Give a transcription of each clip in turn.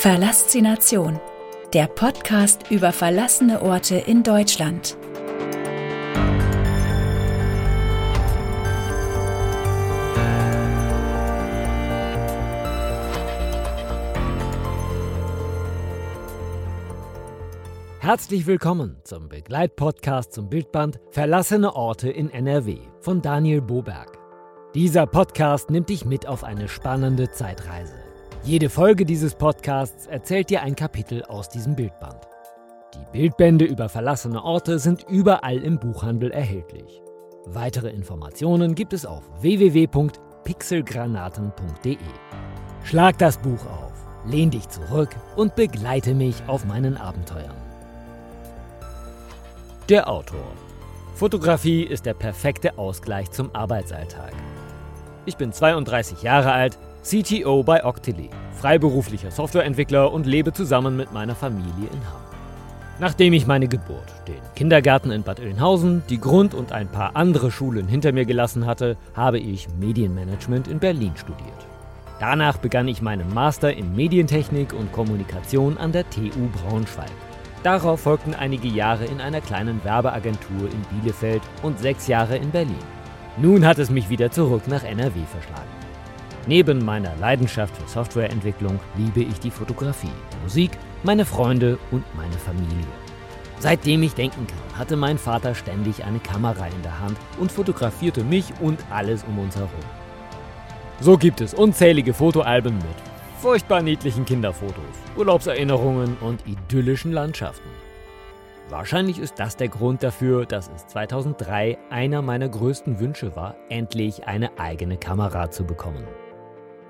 Verlassination, der Podcast über verlassene Orte in Deutschland. Herzlich willkommen zum Begleitpodcast zum Bildband Verlassene Orte in NRW von Daniel Boberg. Dieser Podcast nimmt dich mit auf eine spannende Zeitreise. Jede Folge dieses Podcasts erzählt dir ein Kapitel aus diesem Bildband. Die Bildbände über verlassene Orte sind überall im Buchhandel erhältlich. Weitere Informationen gibt es auf www.pixelgranaten.de. Schlag das Buch auf, lehn dich zurück und begleite mich auf meinen Abenteuern. Der Autor. Fotografie ist der perfekte Ausgleich zum Arbeitsalltag. Ich bin 32 Jahre alt CTO bei Octily, freiberuflicher Softwareentwickler und lebe zusammen mit meiner Familie in Hamm. Nachdem ich meine Geburt, den Kindergarten in Bad Oeynhausen, die Grund- und ein paar andere Schulen hinter mir gelassen hatte, habe ich Medienmanagement in Berlin studiert. Danach begann ich meinen Master in Medientechnik und Kommunikation an der TU Braunschweig. Darauf folgten einige Jahre in einer kleinen Werbeagentur in Bielefeld und sechs Jahre in Berlin. Nun hat es mich wieder zurück nach NRW verschlagen. Neben meiner Leidenschaft für Softwareentwicklung liebe ich die Fotografie, Musik, meine Freunde und meine Familie. Seitdem ich denken kann, hatte mein Vater ständig eine Kamera in der Hand und fotografierte mich und alles um uns herum. So gibt es unzählige Fotoalben mit furchtbar niedlichen Kinderfotos, Urlaubserinnerungen und idyllischen Landschaften. Wahrscheinlich ist das der Grund dafür, dass es 2003 einer meiner größten Wünsche war, endlich eine eigene Kamera zu bekommen.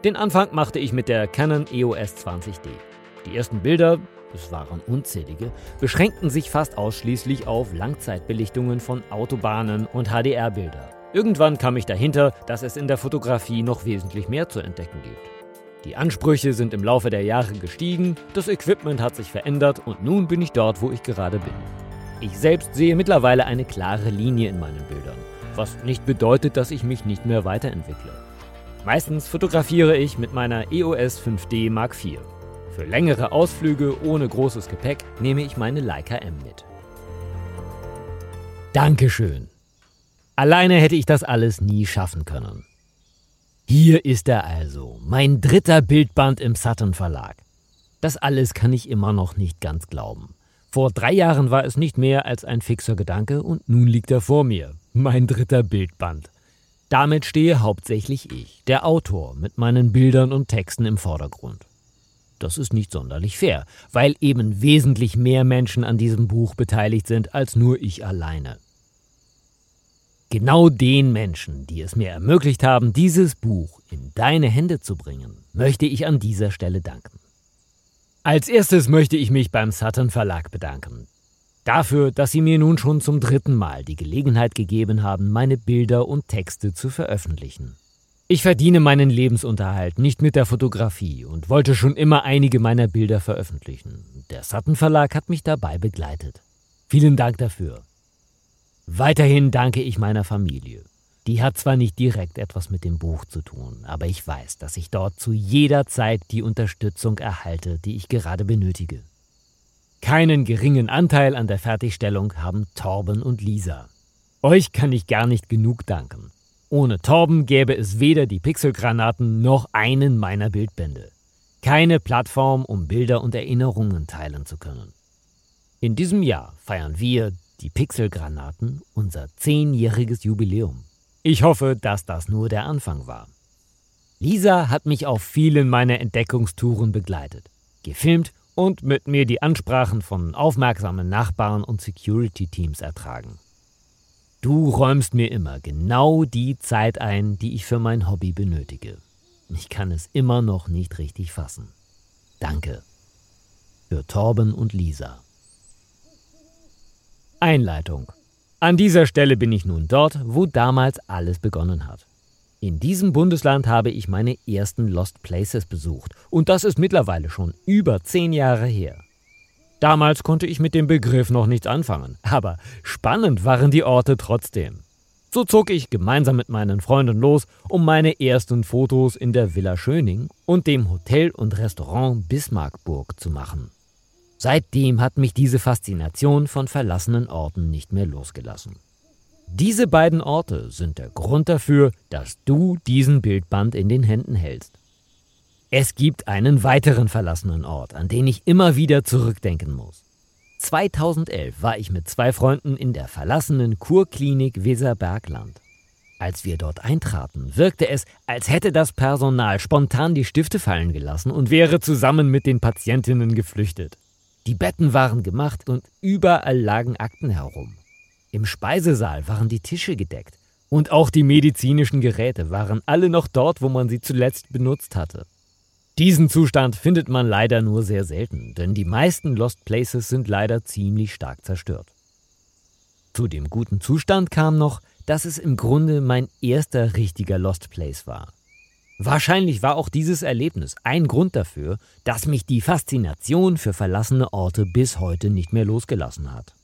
Den Anfang machte ich mit der Canon EOS 20D. Die ersten Bilder, es waren unzählige, beschränkten sich fast ausschließlich auf Langzeitbelichtungen von Autobahnen und HDR-Bilder. Irgendwann kam ich dahinter, dass es in der Fotografie noch wesentlich mehr zu entdecken gibt. Die Ansprüche sind im Laufe der Jahre gestiegen, das Equipment hat sich verändert und nun bin ich dort, wo ich gerade bin. Ich selbst sehe mittlerweile eine klare Linie in meinen Bildern, was nicht bedeutet, dass ich mich nicht mehr weiterentwickle. Meistens fotografiere ich mit meiner EOS 5D Mark IV. Für längere Ausflüge ohne großes Gepäck nehme ich meine Leica M mit. Dankeschön. Alleine hätte ich das alles nie schaffen können. Hier ist er also, mein dritter Bildband im Sutton Verlag. Das alles kann ich immer noch nicht ganz glauben. Vor drei Jahren war es nicht mehr als ein fixer Gedanke und nun liegt er vor mir, mein dritter Bildband. Damit stehe hauptsächlich ich, der Autor, mit meinen Bildern und Texten im Vordergrund. Das ist nicht sonderlich fair, weil eben wesentlich mehr Menschen an diesem Buch beteiligt sind als nur ich alleine. Genau den Menschen, die es mir ermöglicht haben, dieses Buch in deine Hände zu bringen, möchte ich an dieser Stelle danken. Als erstes möchte ich mich beim Sutton Verlag bedanken, Dafür, dass Sie mir nun schon zum dritten Mal die Gelegenheit gegeben haben, meine Bilder und Texte zu veröffentlichen. Ich verdiene meinen Lebensunterhalt nicht mit der Fotografie und wollte schon immer einige meiner Bilder veröffentlichen. Der Sutton Verlag hat mich dabei begleitet. Vielen Dank dafür. Weiterhin danke ich meiner Familie. Die hat zwar nicht direkt etwas mit dem Buch zu tun, aber ich weiß, dass ich dort zu jeder Zeit die Unterstützung erhalte, die ich gerade benötige. Keinen geringen Anteil an der Fertigstellung haben Torben und Lisa. Euch kann ich gar nicht genug danken. Ohne Torben gäbe es weder die Pixelgranaten noch einen meiner Bildbände. Keine Plattform, um Bilder und Erinnerungen teilen zu können. In diesem Jahr feiern wir, die Pixelgranaten, unser zehnjähriges Jubiläum. Ich hoffe, dass das nur der Anfang war. Lisa hat mich auf vielen meiner Entdeckungstouren begleitet, gefilmt und mit mir die Ansprachen von aufmerksamen Nachbarn und Security-Teams ertragen. Du räumst mir immer genau die Zeit ein, die ich für mein Hobby benötige. Ich kann es immer noch nicht richtig fassen. Danke. Für Torben und Lisa. Einleitung. An dieser Stelle bin ich nun dort, wo damals alles begonnen hat. In diesem Bundesland habe ich meine ersten Lost Places besucht und das ist mittlerweile schon über zehn Jahre her. Damals konnte ich mit dem Begriff noch nichts anfangen, aber spannend waren die Orte trotzdem. So zog ich gemeinsam mit meinen Freunden los, um meine ersten Fotos in der Villa Schöning und dem Hotel und Restaurant Bismarckburg zu machen. Seitdem hat mich diese Faszination von verlassenen Orten nicht mehr losgelassen. Diese beiden Orte sind der Grund dafür, dass du diesen Bildband in den Händen hältst. Es gibt einen weiteren verlassenen Ort, an den ich immer wieder zurückdenken muss. 2011 war ich mit zwei Freunden in der verlassenen Kurklinik Weserbergland. Als wir dort eintraten, wirkte es, als hätte das Personal spontan die Stifte fallen gelassen und wäre zusammen mit den Patientinnen geflüchtet. Die Betten waren gemacht und überall lagen Akten herum. Im Speisesaal waren die Tische gedeckt und auch die medizinischen Geräte waren alle noch dort, wo man sie zuletzt benutzt hatte. Diesen Zustand findet man leider nur sehr selten, denn die meisten Lost Places sind leider ziemlich stark zerstört. Zu dem guten Zustand kam noch, dass es im Grunde mein erster richtiger Lost Place war. Wahrscheinlich war auch dieses Erlebnis ein Grund dafür, dass mich die Faszination für verlassene Orte bis heute nicht mehr losgelassen hat.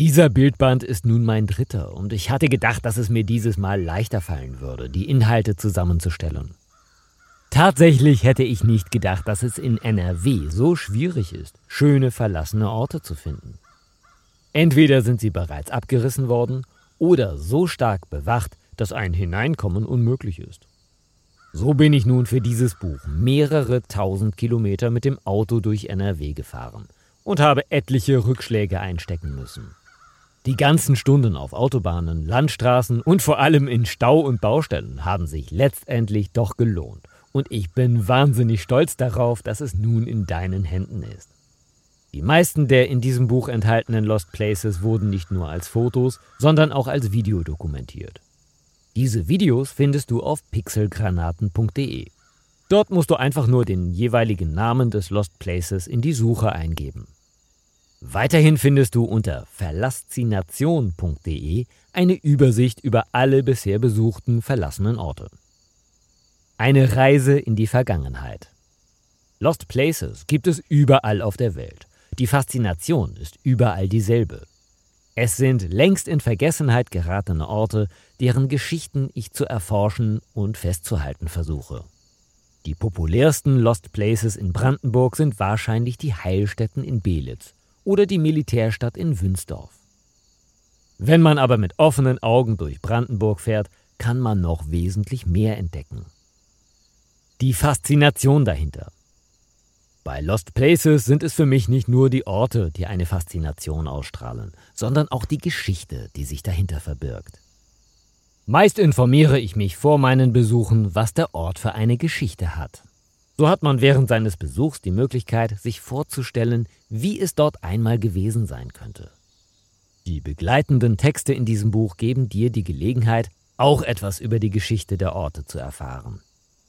Dieser Bildband ist nun mein dritter und ich hatte gedacht, dass es mir dieses Mal leichter fallen würde, die Inhalte zusammenzustellen. Tatsächlich hätte ich nicht gedacht, dass es in NRW so schwierig ist, schöne verlassene Orte zu finden. Entweder sind sie bereits abgerissen worden oder so stark bewacht, dass ein Hineinkommen unmöglich ist. So bin ich nun für dieses Buch mehrere tausend Kilometer mit dem Auto durch NRW gefahren und habe etliche Rückschläge einstecken müssen. Die ganzen Stunden auf Autobahnen, Landstraßen und vor allem in Stau und Baustellen haben sich letztendlich doch gelohnt. Und ich bin wahnsinnig stolz darauf, dass es nun in deinen Händen ist. Die meisten der in diesem Buch enthaltenen Lost Places wurden nicht nur als Fotos, sondern auch als Video dokumentiert. Diese Videos findest du auf pixelgranaten.de. Dort musst du einfach nur den jeweiligen Namen des Lost Places in die Suche eingeben. Weiterhin findest du unter verlassination.de eine Übersicht über alle bisher besuchten verlassenen Orte. Eine Reise in die Vergangenheit. Lost Places gibt es überall auf der Welt. Die Faszination ist überall dieselbe. Es sind längst in Vergessenheit geratene Orte, deren Geschichten ich zu erforschen und festzuhalten versuche. Die populärsten Lost Places in Brandenburg sind wahrscheinlich die Heilstätten in Belitz oder die Militärstadt in Wünsdorf. Wenn man aber mit offenen Augen durch Brandenburg fährt, kann man noch wesentlich mehr entdecken. Die Faszination dahinter. Bei Lost Places sind es für mich nicht nur die Orte, die eine Faszination ausstrahlen, sondern auch die Geschichte, die sich dahinter verbirgt. Meist informiere ich mich vor meinen Besuchen, was der Ort für eine Geschichte hat. So hat man während seines Besuchs die Möglichkeit, sich vorzustellen, wie es dort einmal gewesen sein könnte. Die begleitenden Texte in diesem Buch geben dir die Gelegenheit, auch etwas über die Geschichte der Orte zu erfahren.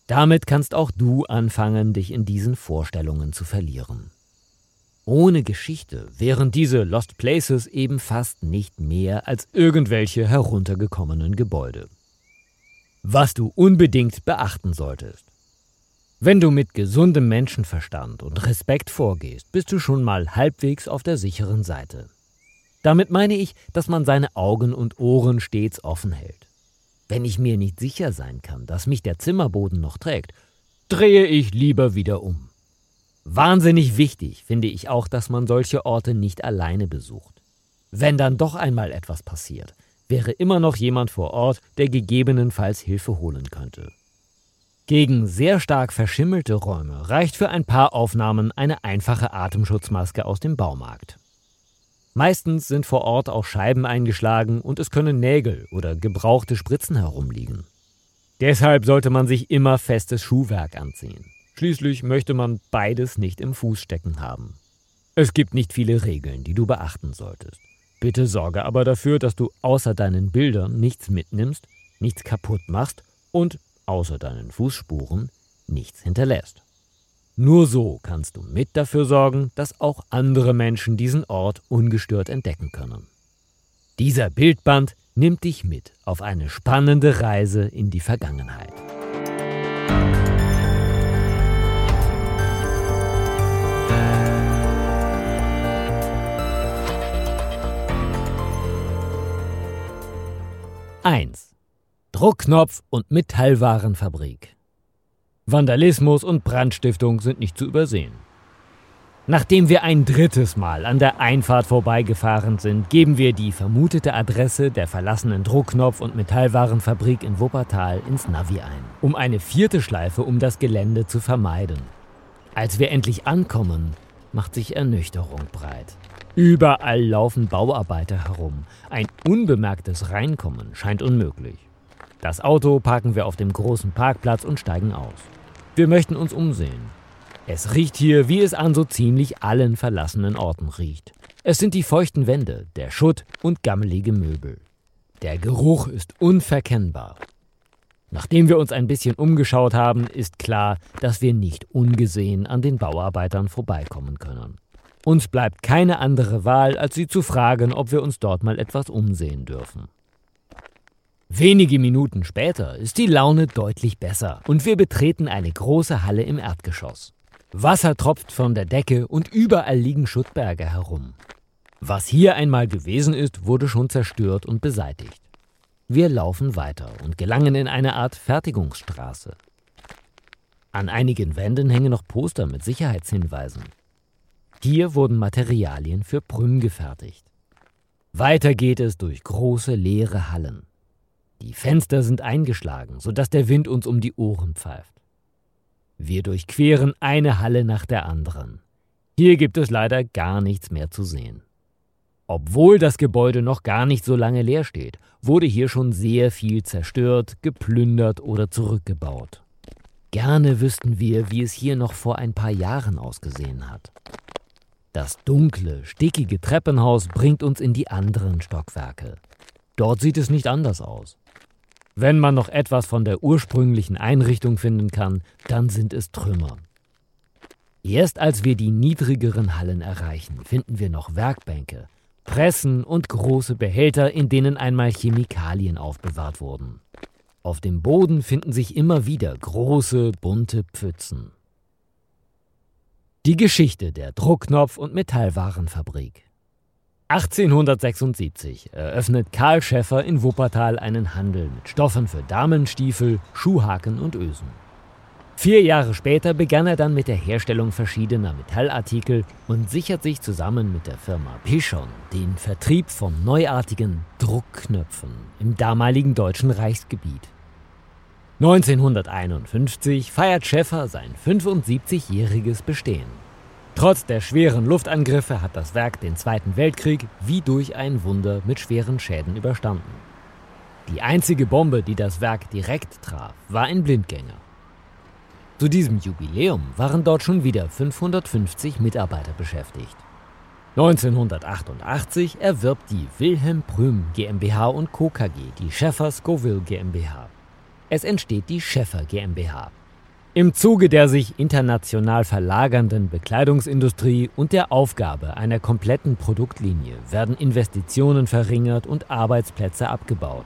Damit kannst auch du anfangen, dich in diesen Vorstellungen zu verlieren. Ohne Geschichte wären diese Lost Places eben fast nicht mehr als irgendwelche heruntergekommenen Gebäude. Was du unbedingt beachten solltest. Wenn du mit gesundem Menschenverstand und Respekt vorgehst, bist du schon mal halbwegs auf der sicheren Seite. Damit meine ich, dass man seine Augen und Ohren stets offen hält. Wenn ich mir nicht sicher sein kann, dass mich der Zimmerboden noch trägt, drehe ich lieber wieder um. Wahnsinnig wichtig finde ich auch, dass man solche Orte nicht alleine besucht. Wenn dann doch einmal etwas passiert, wäre immer noch jemand vor Ort, der gegebenenfalls Hilfe holen könnte. Gegen sehr stark verschimmelte Räume reicht für ein paar Aufnahmen eine einfache Atemschutzmaske aus dem Baumarkt. Meistens sind vor Ort auch Scheiben eingeschlagen und es können Nägel oder gebrauchte Spritzen herumliegen. Deshalb sollte man sich immer festes Schuhwerk anziehen. Schließlich möchte man beides nicht im Fuß stecken haben. Es gibt nicht viele Regeln, die du beachten solltest. Bitte sorge aber dafür, dass du außer deinen Bildern nichts mitnimmst, nichts kaputt machst und außer deinen Fußspuren nichts hinterlässt. Nur so kannst du mit dafür sorgen, dass auch andere Menschen diesen Ort ungestört entdecken können. Dieser Bildband nimmt dich mit auf eine spannende Reise in die Vergangenheit. 1. Druckknopf und Metallwarenfabrik. Vandalismus und Brandstiftung sind nicht zu übersehen. Nachdem wir ein drittes Mal an der Einfahrt vorbeigefahren sind, geben wir die vermutete Adresse der verlassenen Druckknopf- und Metallwarenfabrik in Wuppertal ins Navi ein, um eine vierte Schleife um das Gelände zu vermeiden. Als wir endlich ankommen, macht sich Ernüchterung breit. Überall laufen Bauarbeiter herum. Ein unbemerktes Reinkommen scheint unmöglich. Das Auto parken wir auf dem großen Parkplatz und steigen aus. Wir möchten uns umsehen. Es riecht hier, wie es an so ziemlich allen verlassenen Orten riecht. Es sind die feuchten Wände, der Schutt und gammelige Möbel. Der Geruch ist unverkennbar. Nachdem wir uns ein bisschen umgeschaut haben, ist klar, dass wir nicht ungesehen an den Bauarbeitern vorbeikommen können. Uns bleibt keine andere Wahl, als sie zu fragen, ob wir uns dort mal etwas umsehen dürfen. Wenige Minuten später ist die Laune deutlich besser und wir betreten eine große Halle im Erdgeschoss. Wasser tropft von der Decke und überall liegen Schuttberge herum. Was hier einmal gewesen ist, wurde schon zerstört und beseitigt. Wir laufen weiter und gelangen in eine Art Fertigungsstraße. An einigen Wänden hängen noch Poster mit Sicherheitshinweisen. Hier wurden Materialien für Prüm gefertigt. Weiter geht es durch große leere Hallen. Die Fenster sind eingeschlagen, sodass der Wind uns um die Ohren pfeift. Wir durchqueren eine Halle nach der anderen. Hier gibt es leider gar nichts mehr zu sehen. Obwohl das Gebäude noch gar nicht so lange leer steht, wurde hier schon sehr viel zerstört, geplündert oder zurückgebaut. Gerne wüssten wir, wie es hier noch vor ein paar Jahren ausgesehen hat. Das dunkle, stickige Treppenhaus bringt uns in die anderen Stockwerke. Dort sieht es nicht anders aus. Wenn man noch etwas von der ursprünglichen Einrichtung finden kann, dann sind es Trümmer. Erst als wir die niedrigeren Hallen erreichen, finden wir noch Werkbänke, Pressen und große Behälter, in denen einmal Chemikalien aufbewahrt wurden. Auf dem Boden finden sich immer wieder große, bunte Pfützen. Die Geschichte der Druckknopf- und Metallwarenfabrik. 1876 eröffnet Karl Schäffer in Wuppertal einen Handel mit Stoffen für Damenstiefel, Schuhhaken und Ösen. Vier Jahre später begann er dann mit der Herstellung verschiedener Metallartikel und sichert sich zusammen mit der Firma Pichon den Vertrieb von neuartigen Druckknöpfen im damaligen deutschen Reichsgebiet. 1951 feiert Schäffer sein 75-jähriges Bestehen. Trotz der schweren Luftangriffe hat das Werk den Zweiten Weltkrieg wie durch ein Wunder mit schweren Schäden überstanden. Die einzige Bombe, die das Werk direkt traf, war ein Blindgänger. Zu diesem Jubiläum waren dort schon wieder 550 Mitarbeiter beschäftigt. 1988 erwirbt die Wilhelm Prüm GmbH und Co. KG die Schäffer Scoville GmbH. Es entsteht die Schäffer GmbH. Im Zuge der sich international verlagernden Bekleidungsindustrie und der Aufgabe einer kompletten Produktlinie werden Investitionen verringert und Arbeitsplätze abgebaut.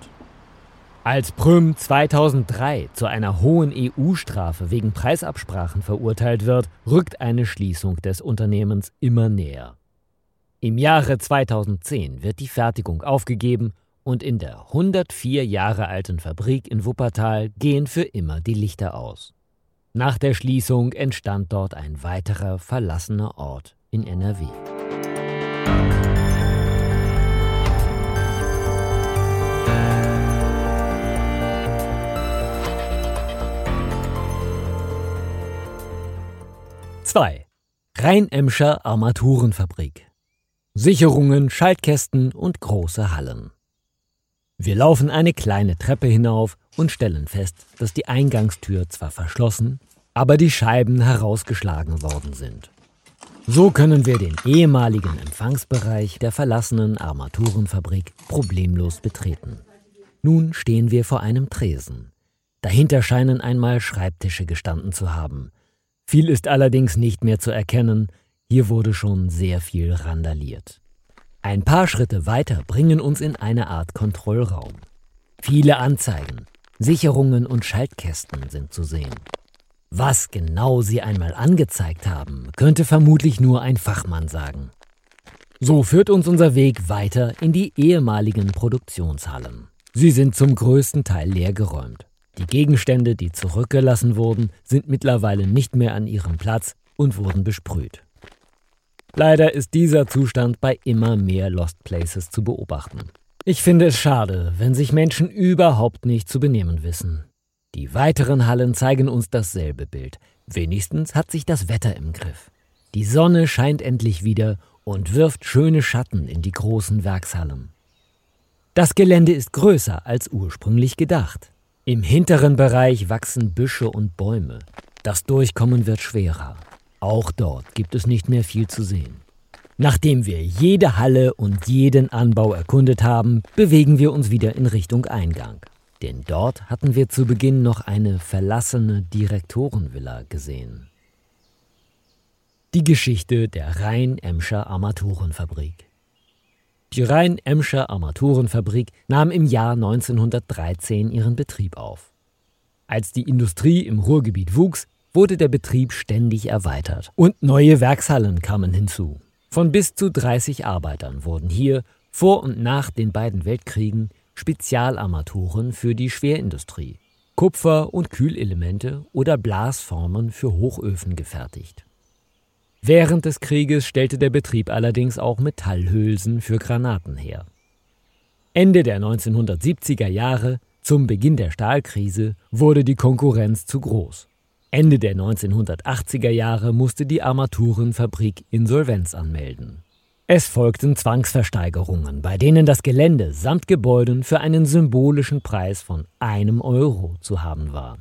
Als Prüm 2003 zu einer hohen EU-Strafe wegen Preisabsprachen verurteilt wird, rückt eine Schließung des Unternehmens immer näher. Im Jahre 2010 wird die Fertigung aufgegeben und in der 104 Jahre alten Fabrik in Wuppertal gehen für immer die Lichter aus. Nach der Schließung entstand dort ein weiterer verlassener Ort in NRW. Zwei. Rheinemscher Armaturenfabrik. Sicherungen, Schaltkästen und große Hallen. Wir laufen eine kleine Treppe hinauf und stellen fest, dass die Eingangstür zwar verschlossen, aber die Scheiben herausgeschlagen worden sind. So können wir den ehemaligen Empfangsbereich der verlassenen Armaturenfabrik problemlos betreten. Nun stehen wir vor einem Tresen. Dahinter scheinen einmal Schreibtische gestanden zu haben. Viel ist allerdings nicht mehr zu erkennen, hier wurde schon sehr viel randaliert. Ein paar Schritte weiter bringen uns in eine Art Kontrollraum. Viele Anzeigen, Sicherungen und Schaltkästen sind zu sehen. Was genau sie einmal angezeigt haben, könnte vermutlich nur ein Fachmann sagen. So führt uns unser Weg weiter in die ehemaligen Produktionshallen. Sie sind zum größten Teil leergeräumt. Die Gegenstände, die zurückgelassen wurden, sind mittlerweile nicht mehr an ihrem Platz und wurden besprüht. Leider ist dieser Zustand bei immer mehr Lost Places zu beobachten. Ich finde es schade, wenn sich Menschen überhaupt nicht zu benehmen wissen. Die weiteren Hallen zeigen uns dasselbe Bild. Wenigstens hat sich das Wetter im Griff. Die Sonne scheint endlich wieder und wirft schöne Schatten in die großen Werkshallen. Das Gelände ist größer als ursprünglich gedacht. Im hinteren Bereich wachsen Büsche und Bäume. Das Durchkommen wird schwerer. Auch dort gibt es nicht mehr viel zu sehen. Nachdem wir jede Halle und jeden Anbau erkundet haben, bewegen wir uns wieder in Richtung Eingang. Denn dort hatten wir zu Beginn noch eine verlassene Direktorenvilla gesehen. Die Geschichte der Rhein-Emscher Armaturenfabrik. Die Rhein-Emscher Armaturenfabrik nahm im Jahr 1913 ihren Betrieb auf. Als die Industrie im Ruhrgebiet wuchs, wurde der Betrieb ständig erweitert und neue Werkshallen kamen hinzu. Von bis zu 30 Arbeitern wurden hier vor und nach den beiden Weltkriegen Spezialarmaturen für die Schwerindustrie, Kupfer- und Kühlelemente oder Blasformen für Hochöfen gefertigt. Während des Krieges stellte der Betrieb allerdings auch Metallhülsen für Granaten her. Ende der 1970er Jahre, zum Beginn der Stahlkrise, wurde die Konkurrenz zu groß. Ende der 1980er Jahre musste die Armaturenfabrik Insolvenz anmelden. Es folgten Zwangsversteigerungen, bei denen das Gelände samt Gebäuden für einen symbolischen Preis von einem Euro zu haben war.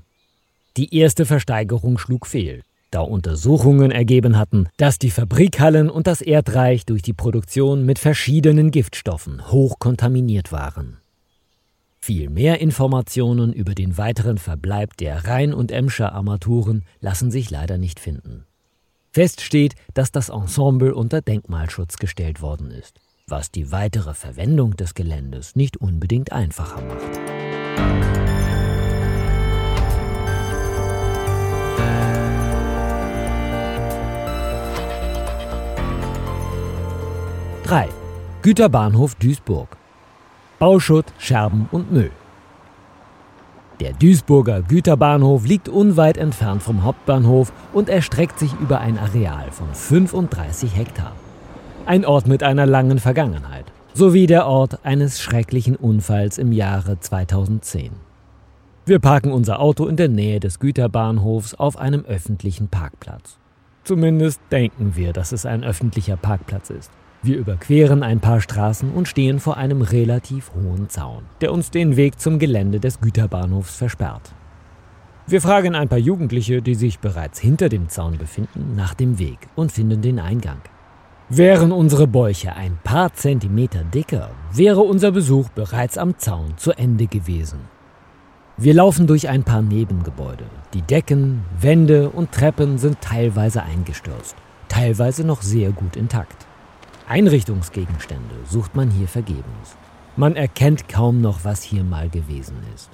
Die erste Versteigerung schlug fehl, da Untersuchungen ergeben hatten, dass die Fabrikhallen und das Erdreich durch die Produktion mit verschiedenen Giftstoffen hoch kontaminiert waren. Viel mehr Informationen über den weiteren Verbleib der Rhein- und Emscher Armaturen lassen sich leider nicht finden. Fest steht, dass das Ensemble unter Denkmalschutz gestellt worden ist, was die weitere Verwendung des Geländes nicht unbedingt einfacher macht. Drei. Güterbahnhof Duisburg Bauschutt, Scherben und Müll. Der Duisburger Güterbahnhof liegt unweit entfernt vom Hauptbahnhof und erstreckt sich über ein Areal von 35 Hektar. Ein Ort mit einer langen Vergangenheit, sowie der Ort eines schrecklichen Unfalls im Jahre 2010. Wir parken unser Auto in der Nähe des Güterbahnhofs auf einem öffentlichen Parkplatz. Zumindest denken wir, dass es ein öffentlicher Parkplatz ist. Wir überqueren ein paar Straßen und stehen vor einem relativ hohen Zaun, der uns den Weg zum Gelände des Güterbahnhofs versperrt. Wir fragen ein paar Jugendliche, die sich bereits hinter dem Zaun befinden, nach dem Weg und finden den Eingang. Wären unsere Bäuche ein paar Zentimeter dicker, wäre unser Besuch bereits am Zaun zu Ende gewesen. Wir laufen durch ein paar Nebengebäude. Die Decken, Wände und Treppen sind teilweise eingestürzt, teilweise noch sehr gut intakt. Einrichtungsgegenstände sucht man hier vergebens. Man erkennt kaum noch, was hier mal gewesen ist.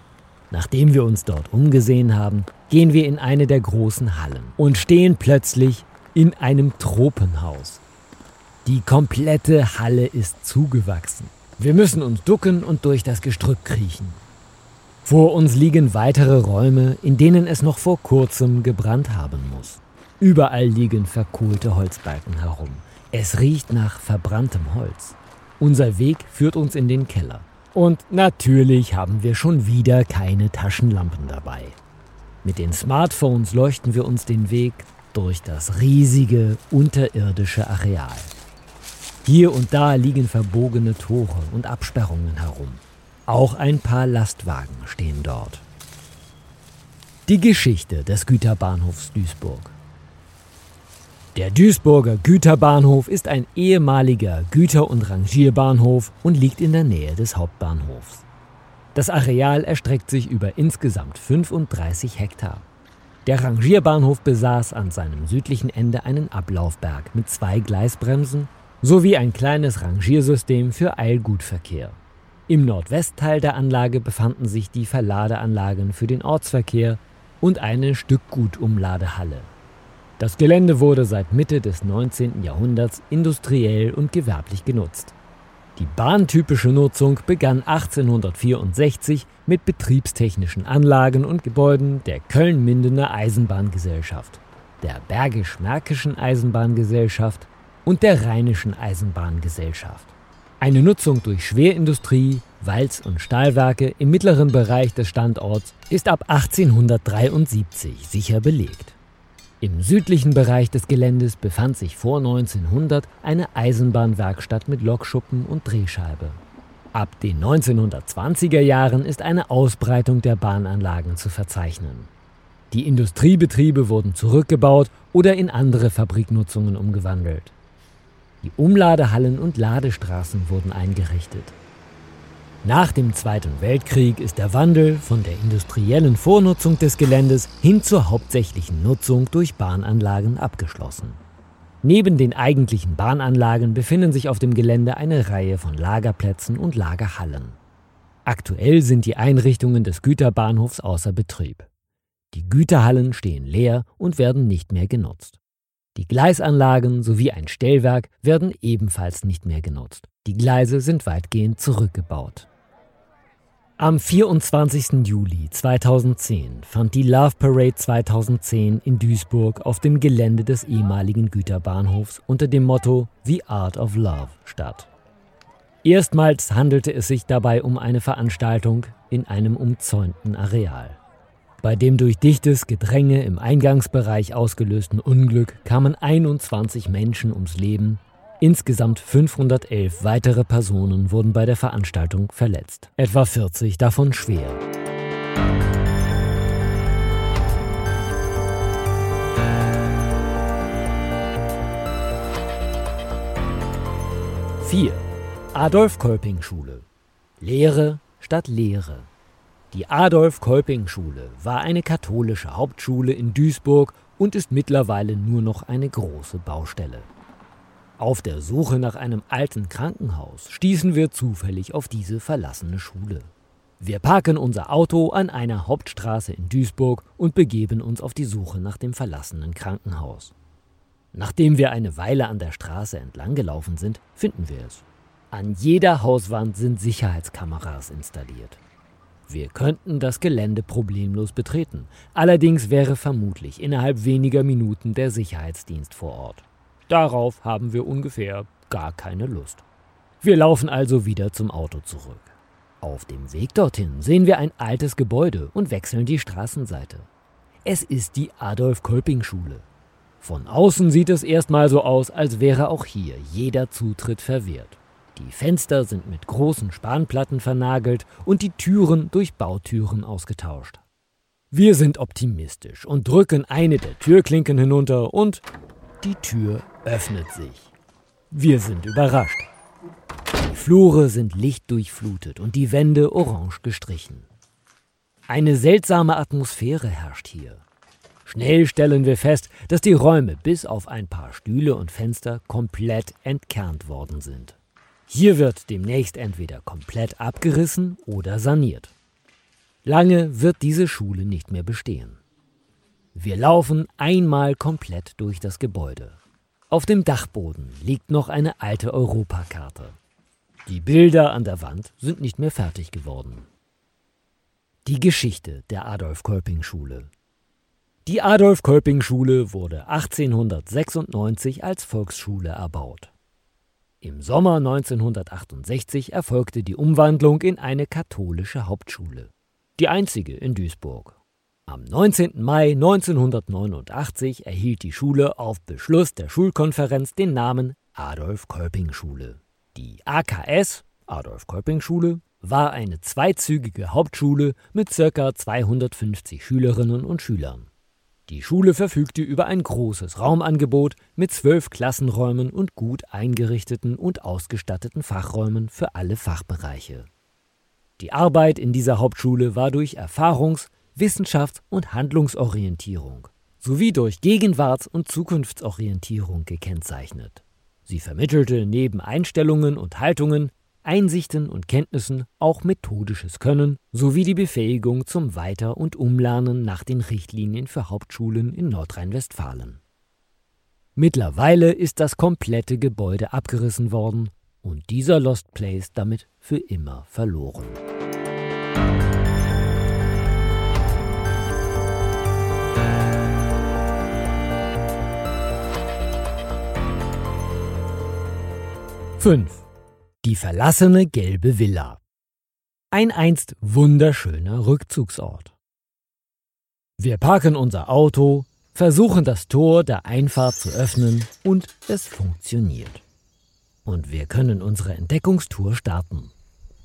Nachdem wir uns dort umgesehen haben, gehen wir in eine der großen Hallen und stehen plötzlich in einem Tropenhaus. Die komplette Halle ist zugewachsen. Wir müssen uns ducken und durch das Gestrüpp kriechen. Vor uns liegen weitere Räume, in denen es noch vor kurzem gebrannt haben muss. Überall liegen verkohlte Holzbalken herum. Es riecht nach verbranntem Holz. Unser Weg führt uns in den Keller. Und natürlich haben wir schon wieder keine Taschenlampen dabei. Mit den Smartphones leuchten wir uns den Weg durch das riesige unterirdische Areal. Hier und da liegen verbogene Tore und Absperrungen herum. Auch ein paar Lastwagen stehen dort. Die Geschichte des Güterbahnhofs Duisburg. Der Duisburger Güterbahnhof ist ein ehemaliger Güter- und Rangierbahnhof und liegt in der Nähe des Hauptbahnhofs. Das Areal erstreckt sich über insgesamt 35 Hektar. Der Rangierbahnhof besaß an seinem südlichen Ende einen Ablaufberg mit zwei Gleisbremsen sowie ein kleines Rangiersystem für Eilgutverkehr. Im Nordwestteil der Anlage befanden sich die Verladeanlagen für den Ortsverkehr und eine Stückgutumladehalle. Das Gelände wurde seit Mitte des 19. Jahrhunderts industriell und gewerblich genutzt. Die bahntypische Nutzung begann 1864 mit betriebstechnischen Anlagen und Gebäuden der Köln-Mindener Eisenbahngesellschaft, der Bergisch-Märkischen Eisenbahngesellschaft und der Rheinischen Eisenbahngesellschaft. Eine Nutzung durch Schwerindustrie, Walz- und Stahlwerke im mittleren Bereich des Standorts ist ab 1873 sicher belegt. Im südlichen Bereich des Geländes befand sich vor 1900 eine Eisenbahnwerkstatt mit Lokschuppen und Drehscheibe. Ab den 1920er Jahren ist eine Ausbreitung der Bahnanlagen zu verzeichnen. Die Industriebetriebe wurden zurückgebaut oder in andere Fabriknutzungen umgewandelt. Die Umladehallen und Ladestraßen wurden eingerichtet. Nach dem Zweiten Weltkrieg ist der Wandel von der industriellen Vornutzung des Geländes hin zur hauptsächlichen Nutzung durch Bahnanlagen abgeschlossen. Neben den eigentlichen Bahnanlagen befinden sich auf dem Gelände eine Reihe von Lagerplätzen und Lagerhallen. Aktuell sind die Einrichtungen des Güterbahnhofs außer Betrieb. Die Güterhallen stehen leer und werden nicht mehr genutzt. Die Gleisanlagen sowie ein Stellwerk werden ebenfalls nicht mehr genutzt. Die Gleise sind weitgehend zurückgebaut. Am 24. Juli 2010 fand die Love Parade 2010 in Duisburg auf dem Gelände des ehemaligen Güterbahnhofs unter dem Motto The Art of Love statt. Erstmals handelte es sich dabei um eine Veranstaltung in einem umzäunten Areal. Bei dem durch dichtes Gedränge im Eingangsbereich ausgelösten Unglück kamen 21 Menschen ums Leben Insgesamt 511 weitere Personen wurden bei der Veranstaltung verletzt, etwa 40 davon schwer. Vier. Adolf-Kolping-Schule. Lehre statt Lehre. Die Adolf-Kolping-Schule war eine katholische Hauptschule in Duisburg und ist mittlerweile nur noch eine große Baustelle. Auf der Suche nach einem alten Krankenhaus stießen wir zufällig auf diese verlassene Schule. Wir parken unser Auto an einer Hauptstraße in Duisburg und begeben uns auf die Suche nach dem verlassenen Krankenhaus. Nachdem wir eine Weile an der Straße entlang gelaufen sind, finden wir es. An jeder Hauswand sind Sicherheitskameras installiert. Wir könnten das Gelände problemlos betreten, allerdings wäre vermutlich innerhalb weniger Minuten der Sicherheitsdienst vor Ort. Darauf haben wir ungefähr gar keine Lust. Wir laufen also wieder zum Auto zurück. Auf dem Weg dorthin sehen wir ein altes Gebäude und wechseln die Straßenseite. Es ist die Adolf-Kolping-Schule. Von außen sieht es erstmal so aus, als wäre auch hier jeder Zutritt verwehrt. Die Fenster sind mit großen Spanplatten vernagelt und die Türen durch Bautüren ausgetauscht. Wir sind optimistisch und drücken eine der Türklinken hinunter und die Tür öffnet sich. Wir sind überrascht. Die Flure sind lichtdurchflutet und die Wände orange gestrichen. Eine seltsame Atmosphäre herrscht hier. Schnell stellen wir fest, dass die Räume bis auf ein paar Stühle und Fenster komplett entkernt worden sind. Hier wird demnächst entweder komplett abgerissen oder saniert. Lange wird diese Schule nicht mehr bestehen. Wir laufen einmal komplett durch das Gebäude. Auf dem Dachboden liegt noch eine alte Europakarte. Die Bilder an der Wand sind nicht mehr fertig geworden. Die Geschichte der Adolf-Kolping-Schule. Die Adolf-Kolping-Schule wurde 1896 als Volksschule erbaut. Im Sommer 1968 erfolgte die Umwandlung in eine katholische Hauptschule, die einzige in Duisburg. Am 19. Mai 1989 erhielt die Schule auf Beschluss der Schulkonferenz den Namen Adolf-Kolping-Schule. Die AKS, Adolf-Kolping-Schule, war eine zweizügige Hauptschule mit ca. 250 Schülerinnen und Schülern. Die Schule verfügte über ein großes Raumangebot mit zwölf Klassenräumen und gut eingerichteten und ausgestatteten Fachräumen für alle Fachbereiche. Die Arbeit in dieser Hauptschule war durch Erfahrungs-, Wissenschafts- und Handlungsorientierung sowie durch Gegenwarts- und Zukunftsorientierung gekennzeichnet. Sie vermittelte neben Einstellungen und Haltungen, Einsichten und Kenntnissen auch methodisches Können sowie die Befähigung zum Weiter- und Umlernen nach den Richtlinien für Hauptschulen in Nordrhein-Westfalen. Mittlerweile ist das komplette Gebäude abgerissen worden und dieser Lost Place damit für immer verloren. Fünf. Die verlassene gelbe Villa. Ein einst wunderschöner Rückzugsort. Wir parken unser Auto, versuchen das Tor der Einfahrt zu öffnen und es funktioniert. Und wir können unsere Entdeckungstour starten.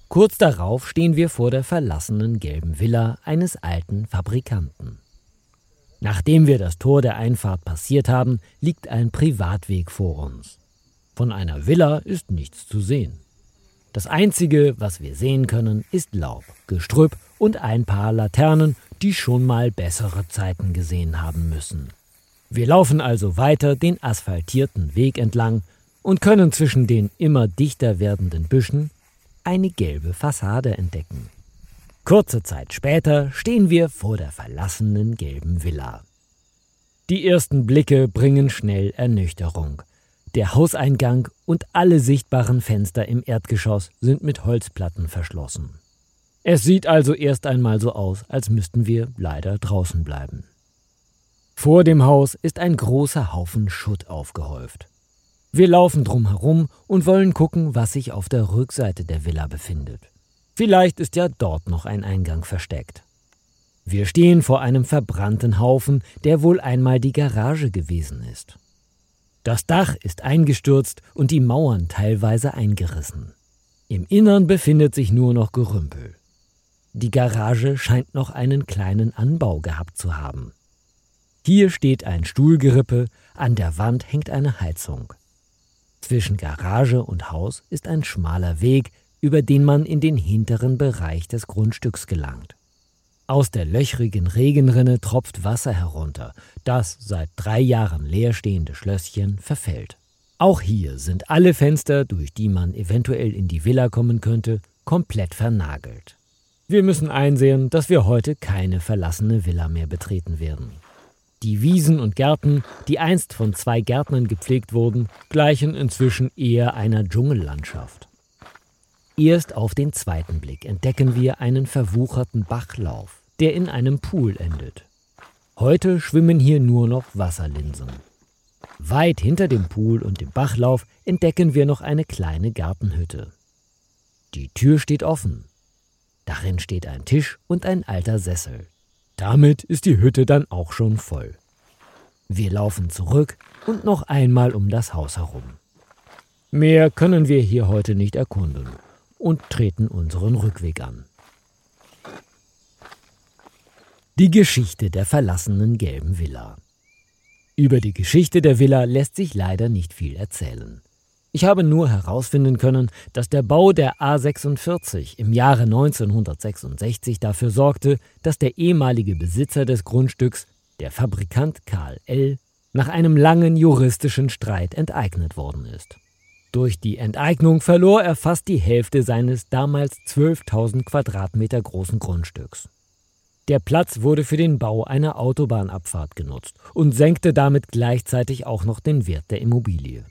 Kurz darauf stehen wir vor der verlassenen gelben Villa eines alten Fabrikanten. Nachdem wir das Tor der Einfahrt passiert haben, liegt ein Privatweg vor uns. Von einer Villa ist nichts zu sehen. Das Einzige, was wir sehen können, ist Laub, Gestrüpp und ein paar Laternen, die schon mal bessere Zeiten gesehen haben müssen. Wir laufen also weiter den asphaltierten Weg entlang und können zwischen den immer dichter werdenden Büschen eine gelbe Fassade entdecken. Kurze Zeit später stehen wir vor der verlassenen gelben Villa. Die ersten Blicke bringen schnell Ernüchterung. Der Hauseingang und alle sichtbaren Fenster im Erdgeschoss sind mit Holzplatten verschlossen. Es sieht also erst einmal so aus, als müssten wir leider draußen bleiben. Vor dem Haus ist ein großer Haufen Schutt aufgehäuft. Wir laufen drum herum und wollen gucken, was sich auf der Rückseite der Villa befindet. Vielleicht ist ja dort noch ein Eingang versteckt. Wir stehen vor einem verbrannten Haufen, der wohl einmal die Garage gewesen ist. Das Dach ist eingestürzt und die Mauern teilweise eingerissen. Im Innern befindet sich nur noch Gerümpel. Die Garage scheint noch einen kleinen Anbau gehabt zu haben. Hier steht ein Stuhlgerippe, an der Wand hängt eine Heizung. Zwischen Garage und Haus ist ein schmaler Weg, über den man in den hinteren Bereich des Grundstücks gelangt. Aus der löchrigen Regenrinne tropft Wasser herunter, das seit drei Jahren leerstehende Schlösschen verfällt. Auch hier sind alle Fenster, durch die man eventuell in die Villa kommen könnte, komplett vernagelt. Wir müssen einsehen, dass wir heute keine verlassene Villa mehr betreten werden. Die Wiesen und Gärten, die einst von zwei Gärtnern gepflegt wurden, gleichen inzwischen eher einer Dschungellandschaft. Erst auf den zweiten Blick entdecken wir einen verwucherten Bachlauf, der in einem Pool endet. Heute schwimmen hier nur noch Wasserlinsen. Weit hinter dem Pool und dem Bachlauf entdecken wir noch eine kleine Gartenhütte. Die Tür steht offen. Darin steht ein Tisch und ein alter Sessel. Damit ist die Hütte dann auch schon voll. Wir laufen zurück und noch einmal um das Haus herum. Mehr können wir hier heute nicht erkunden und treten unseren Rückweg an. Die Geschichte der verlassenen gelben Villa. Über die Geschichte der Villa lässt sich leider nicht viel erzählen. Ich habe nur herausfinden können, dass der Bau der A46 im Jahre 1966 dafür sorgte, dass der ehemalige Besitzer des Grundstücks, der Fabrikant Karl L., nach einem langen juristischen Streit enteignet worden ist. Durch die Enteignung verlor er fast die Hälfte seines damals 12.000 Quadratmeter großen Grundstücks. Der Platz wurde für den Bau einer Autobahnabfahrt genutzt und senkte damit gleichzeitig auch noch den Wert der Immobilie.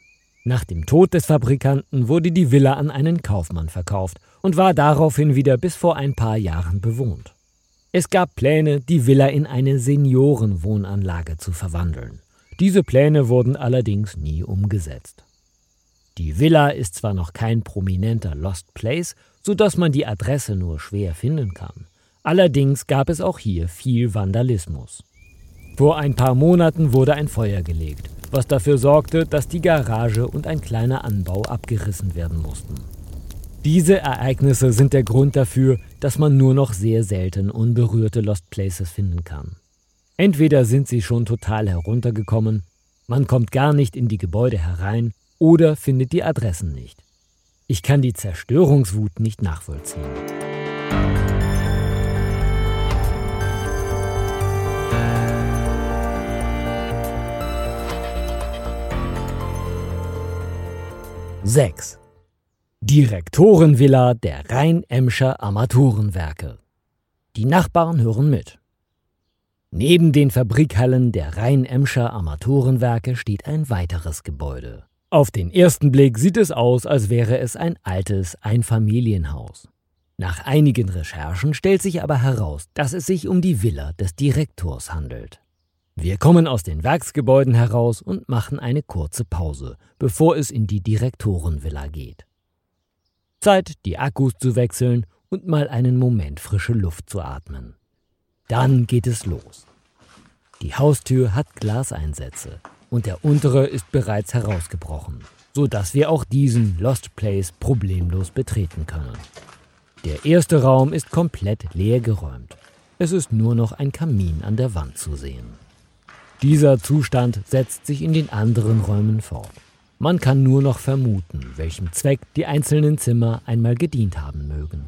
Nach dem Tod des Fabrikanten wurde die Villa an einen Kaufmann verkauft und war daraufhin wieder bis vor ein paar Jahren bewohnt. Es gab Pläne, die Villa in eine Seniorenwohnanlage zu verwandeln. Diese Pläne wurden allerdings nie umgesetzt. Die Villa ist zwar noch kein prominenter Lost Place, so dass man die Adresse nur schwer finden kann. Allerdings gab es auch hier viel Vandalismus. Vor ein paar Monaten wurde ein Feuer gelegt, was dafür sorgte, dass die Garage und ein kleiner Anbau abgerissen werden mussten. Diese Ereignisse sind der Grund dafür, dass man nur noch sehr selten unberührte Lost Places finden kann. Entweder sind sie schon total heruntergekommen, man kommt gar nicht in die Gebäude herein oder findet die Adressen nicht. Ich kann die Zerstörungswut nicht nachvollziehen. Sechs. Direktorenvilla der Rhein-Emscher Armaturenwerke. Die Nachbarn hören mit. Neben den Fabrikhallen der Rhein-Emscher Armaturenwerke steht ein weiteres Gebäude. Auf den ersten Blick sieht es aus, als wäre es ein altes Einfamilienhaus. Nach einigen Recherchen stellt sich aber heraus, dass es sich um die Villa des Direktors handelt. Wir kommen aus den Werksgebäuden heraus und machen eine kurze Pause, bevor es in die Direktorenvilla geht. Zeit, die Akkus zu wechseln und mal einen Moment frische Luft zu atmen. Dann geht es los. Die Haustür hat Glaseinsätze und der untere ist bereits herausgebrochen, so dass wir auch diesen Lost Place problemlos betreten können. Der erste Raum ist komplett leergeräumt. Es ist nur noch ein Kamin an der Wand zu sehen. Dieser Zustand setzt sich in den anderen Räumen fort. Man kann nur noch vermuten, welchem Zweck die einzelnen Zimmer einmal gedient haben mögen.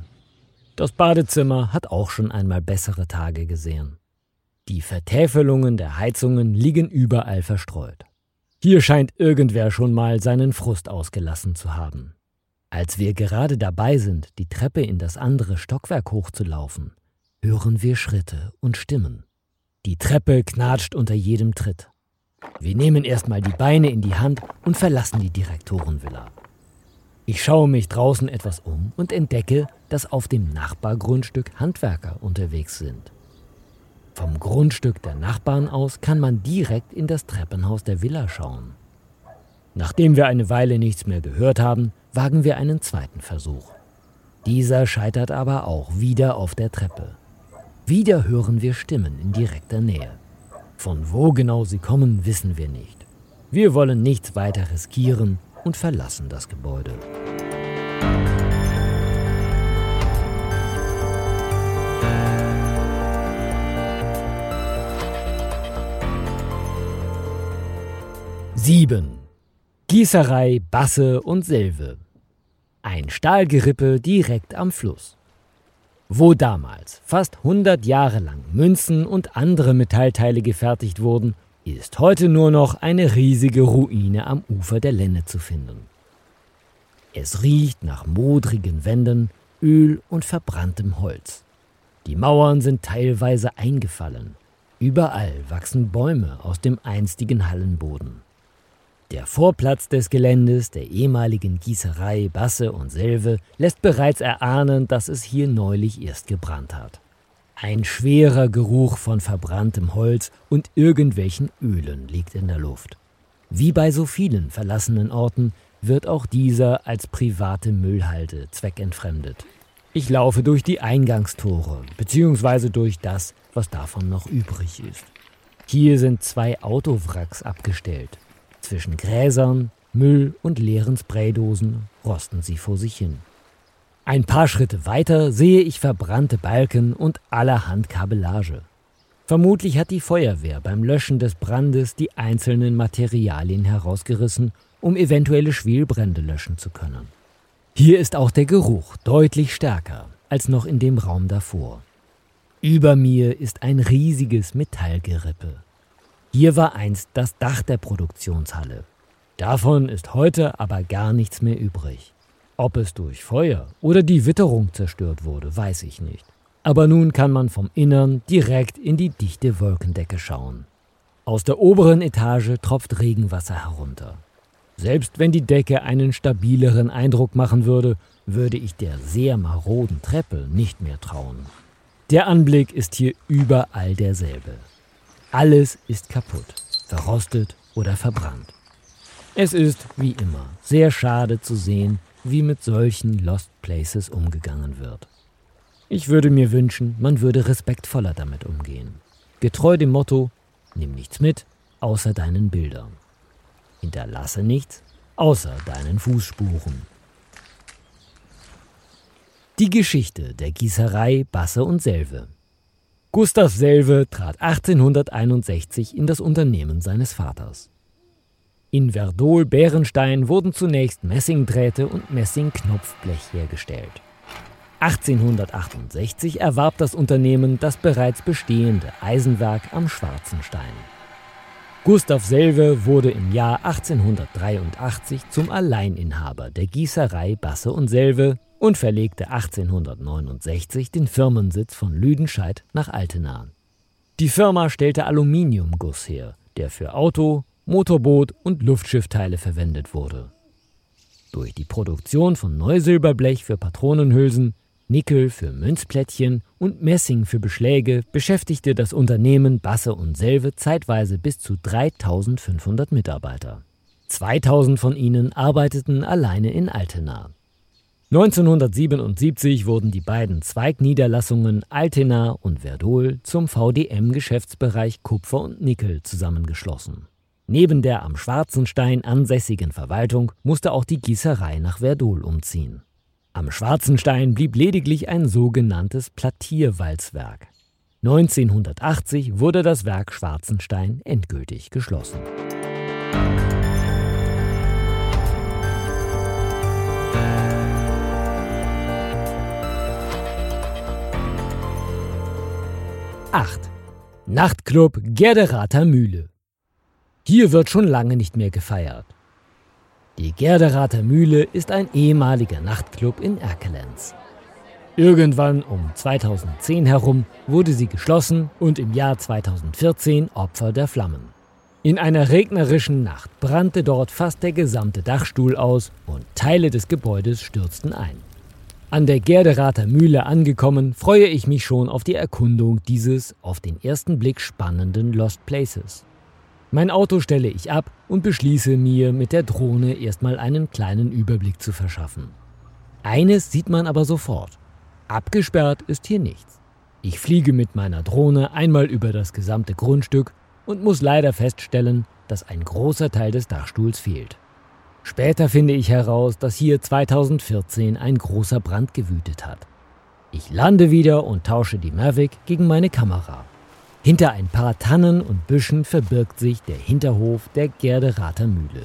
Das Badezimmer hat auch schon einmal bessere Tage gesehen. Die Vertäfelungen der Heizungen liegen überall verstreut. Hier scheint irgendwer schon mal seinen Frust ausgelassen zu haben. Als wir gerade dabei sind, die Treppe in das andere Stockwerk hochzulaufen, hören wir Schritte und Stimmen. Die Treppe knatscht unter jedem Tritt. Wir nehmen erstmal die Beine in die Hand und verlassen die Direktorenvilla. Ich schaue mich draußen etwas um und entdecke, dass auf dem Nachbargrundstück Handwerker unterwegs sind. Vom Grundstück der Nachbarn aus kann man direkt in das Treppenhaus der Villa schauen. Nachdem wir eine Weile nichts mehr gehört haben, wagen wir einen zweiten Versuch. Dieser scheitert aber auch wieder auf der Treppe. Wieder hören wir Stimmen in direkter Nähe. Von wo genau sie kommen, wissen wir nicht. Wir wollen nichts weiter riskieren und verlassen das Gebäude. Sieben. Gießerei, Basse und Silve. Ein Stahlgerippe direkt am Fluss. Wo damals fast 100 Jahre lang Münzen und andere Metallteile gefertigt wurden, ist heute nur noch eine riesige Ruine am Ufer der Lenne zu finden. Es riecht nach modrigen Wänden, Öl und verbranntem Holz. Die Mauern sind teilweise eingefallen. Überall wachsen Bäume aus dem einstigen Hallenboden. Der Vorplatz des Geländes der ehemaligen Gießerei Basse und Selve lässt bereits erahnen, dass es hier neulich erst gebrannt hat. Ein schwerer Geruch von verbranntem Holz und irgendwelchen Ölen liegt in der Luft. Wie bei so vielen verlassenen Orten wird auch dieser als private Müllhalde zweckentfremdet. Ich laufe durch die Eingangstore, beziehungsweise durch das, was davon noch übrig ist. Hier sind zwei Autowracks abgestellt, zwischen Gräsern, Müll und leeren Spraydosen rosten sie vor sich hin. Ein paar Schritte weiter sehe ich verbrannte Balken und allerhand Kabellage. Vermutlich hat die Feuerwehr beim Löschen des Brandes die einzelnen Materialien herausgerissen, um eventuelle Schwelbrände löschen zu können. Hier ist auch der Geruch deutlich stärker als noch in dem Raum davor. Über mir ist ein riesiges Metallgerippe. Hier war einst das Dach der Produktionshalle. Davon ist heute aber gar nichts mehr übrig. Ob es durch Feuer oder die Witterung zerstört wurde, weiß ich nicht. Aber nun kann man vom Innern direkt in die dichte Wolkendecke schauen. Aus der oberen Etage tropft Regenwasser herunter. Selbst wenn die Decke einen stabileren Eindruck machen würde, würde ich der sehr maroden Treppe nicht mehr trauen. Der Anblick ist hier überall derselbe. Alles ist kaputt, verrostet oder verbrannt. Es ist, wie immer, sehr schade zu sehen, wie mit solchen Lost Places umgegangen wird. Ich würde mir wünschen, man würde respektvoller damit umgehen. Getreu dem Motto, nimm nichts mit, außer deinen Bildern. Hinterlasse nichts, außer deinen Fußspuren. Die Geschichte der Gießerei Basse und Selve Gustav Selve trat 1861 in das Unternehmen seines Vaters. In Verdol-Bärenstein wurden zunächst Messingdrähte und Messingknopfblech hergestellt. 1868 erwarb das Unternehmen das bereits bestehende Eisenwerk am Schwarzen Stein. Gustav Selve wurde im Jahr 1883 zum Alleininhaber der Gießerei Basse und Selve und verlegte 1869 den Firmensitz von Lüdenscheid nach Altenahen. Die Firma stellte Aluminiumguss her, der für Auto, Motorboot und Luftschiffteile verwendet wurde. Durch die Produktion von Neusilberblech für Patronenhülsen, Nickel für Münzplättchen und Messing für Beschläge beschäftigte das Unternehmen Basse und Selve zeitweise bis zu 3500 Mitarbeiter. 2000 von ihnen arbeiteten alleine in Altena. 1977 wurden die beiden Zweigniederlassungen Altena und Verdol zum VDM-Geschäftsbereich Kupfer und Nickel zusammengeschlossen. Neben der am Schwarzenstein ansässigen Verwaltung musste auch die Gießerei nach Verdol umziehen. Am Schwarzenstein blieb lediglich ein sogenanntes Plattierwalzwerk. 1980 wurde das Werk Schwarzenstein endgültig geschlossen. Acht. Nachtclub Gerderater Mühle. Hier wird schon lange nicht mehr gefeiert. Die Gerderater Mühle ist ein ehemaliger Nachtclub in Erkelenz. Irgendwann um 2010 herum wurde sie geschlossen und im Jahr 2014 Opfer der Flammen. In einer regnerischen Nacht brannte dort fast der gesamte Dachstuhl aus und Teile des Gebäudes stürzten ein. An der Gerderater Mühle angekommen, freue ich mich schon auf die Erkundung dieses auf den ersten Blick spannenden Lost Places. Mein Auto stelle ich ab und beschließe mir mit der Drohne erstmal einen kleinen Überblick zu verschaffen. Eines sieht man aber sofort. Abgesperrt ist hier nichts. Ich fliege mit meiner Drohne einmal über das gesamte Grundstück und muss leider feststellen, dass ein großer Teil des Dachstuhls fehlt. Später finde ich heraus, dass hier 2014 ein großer Brand gewütet hat. Ich lande wieder und tausche die Mavic gegen meine Kamera. Hinter ein paar Tannen und Büschen verbirgt sich der Hinterhof der Gerderater Mühle.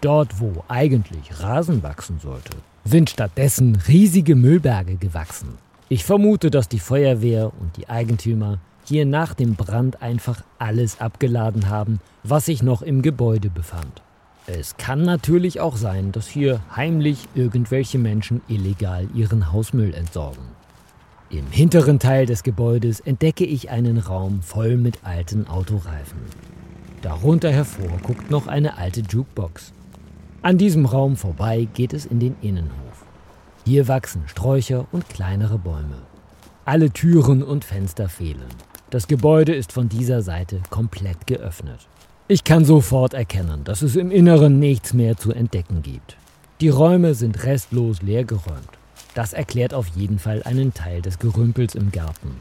Dort, wo eigentlich Rasen wachsen sollte, sind stattdessen riesige Müllberge gewachsen. Ich vermute, dass die Feuerwehr und die Eigentümer hier nach dem Brand einfach alles abgeladen haben, was sich noch im Gebäude befand. Es kann natürlich auch sein, dass hier heimlich irgendwelche Menschen illegal ihren Hausmüll entsorgen. Im hinteren Teil des Gebäudes entdecke ich einen Raum voll mit alten Autoreifen. Darunter hervor guckt noch eine alte Jukebox. An diesem Raum vorbei geht es in den Innenhof. Hier wachsen Sträucher und kleinere Bäume. Alle Türen und Fenster fehlen. Das Gebäude ist von dieser Seite komplett geöffnet. Ich kann sofort erkennen, dass es im Inneren nichts mehr zu entdecken gibt. Die Räume sind restlos leergeräumt. Das erklärt auf jeden Fall einen Teil des Gerümpels im Garten.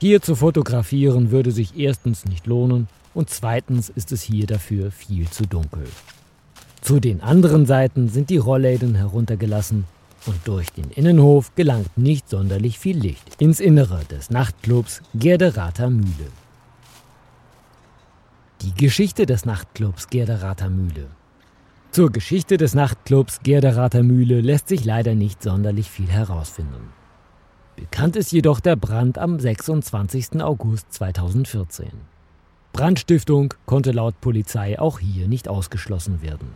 Hier zu fotografieren würde sich erstens nicht lohnen und zweitens ist es hier dafür viel zu dunkel. Zu den anderen Seiten sind die Rollläden heruntergelassen und durch den Innenhof gelangt nicht sonderlich viel Licht ins Innere des Nachtclubs Gerderater Mühle. Die Geschichte des Nachtclubs Gerderater Mühle. Zur Geschichte des Nachtclubs Gerderater Mühle lässt sich leider nicht sonderlich viel herausfinden. Bekannt ist jedoch der Brand am 26. August 2014. Brandstiftung konnte laut Polizei auch hier nicht ausgeschlossen werden.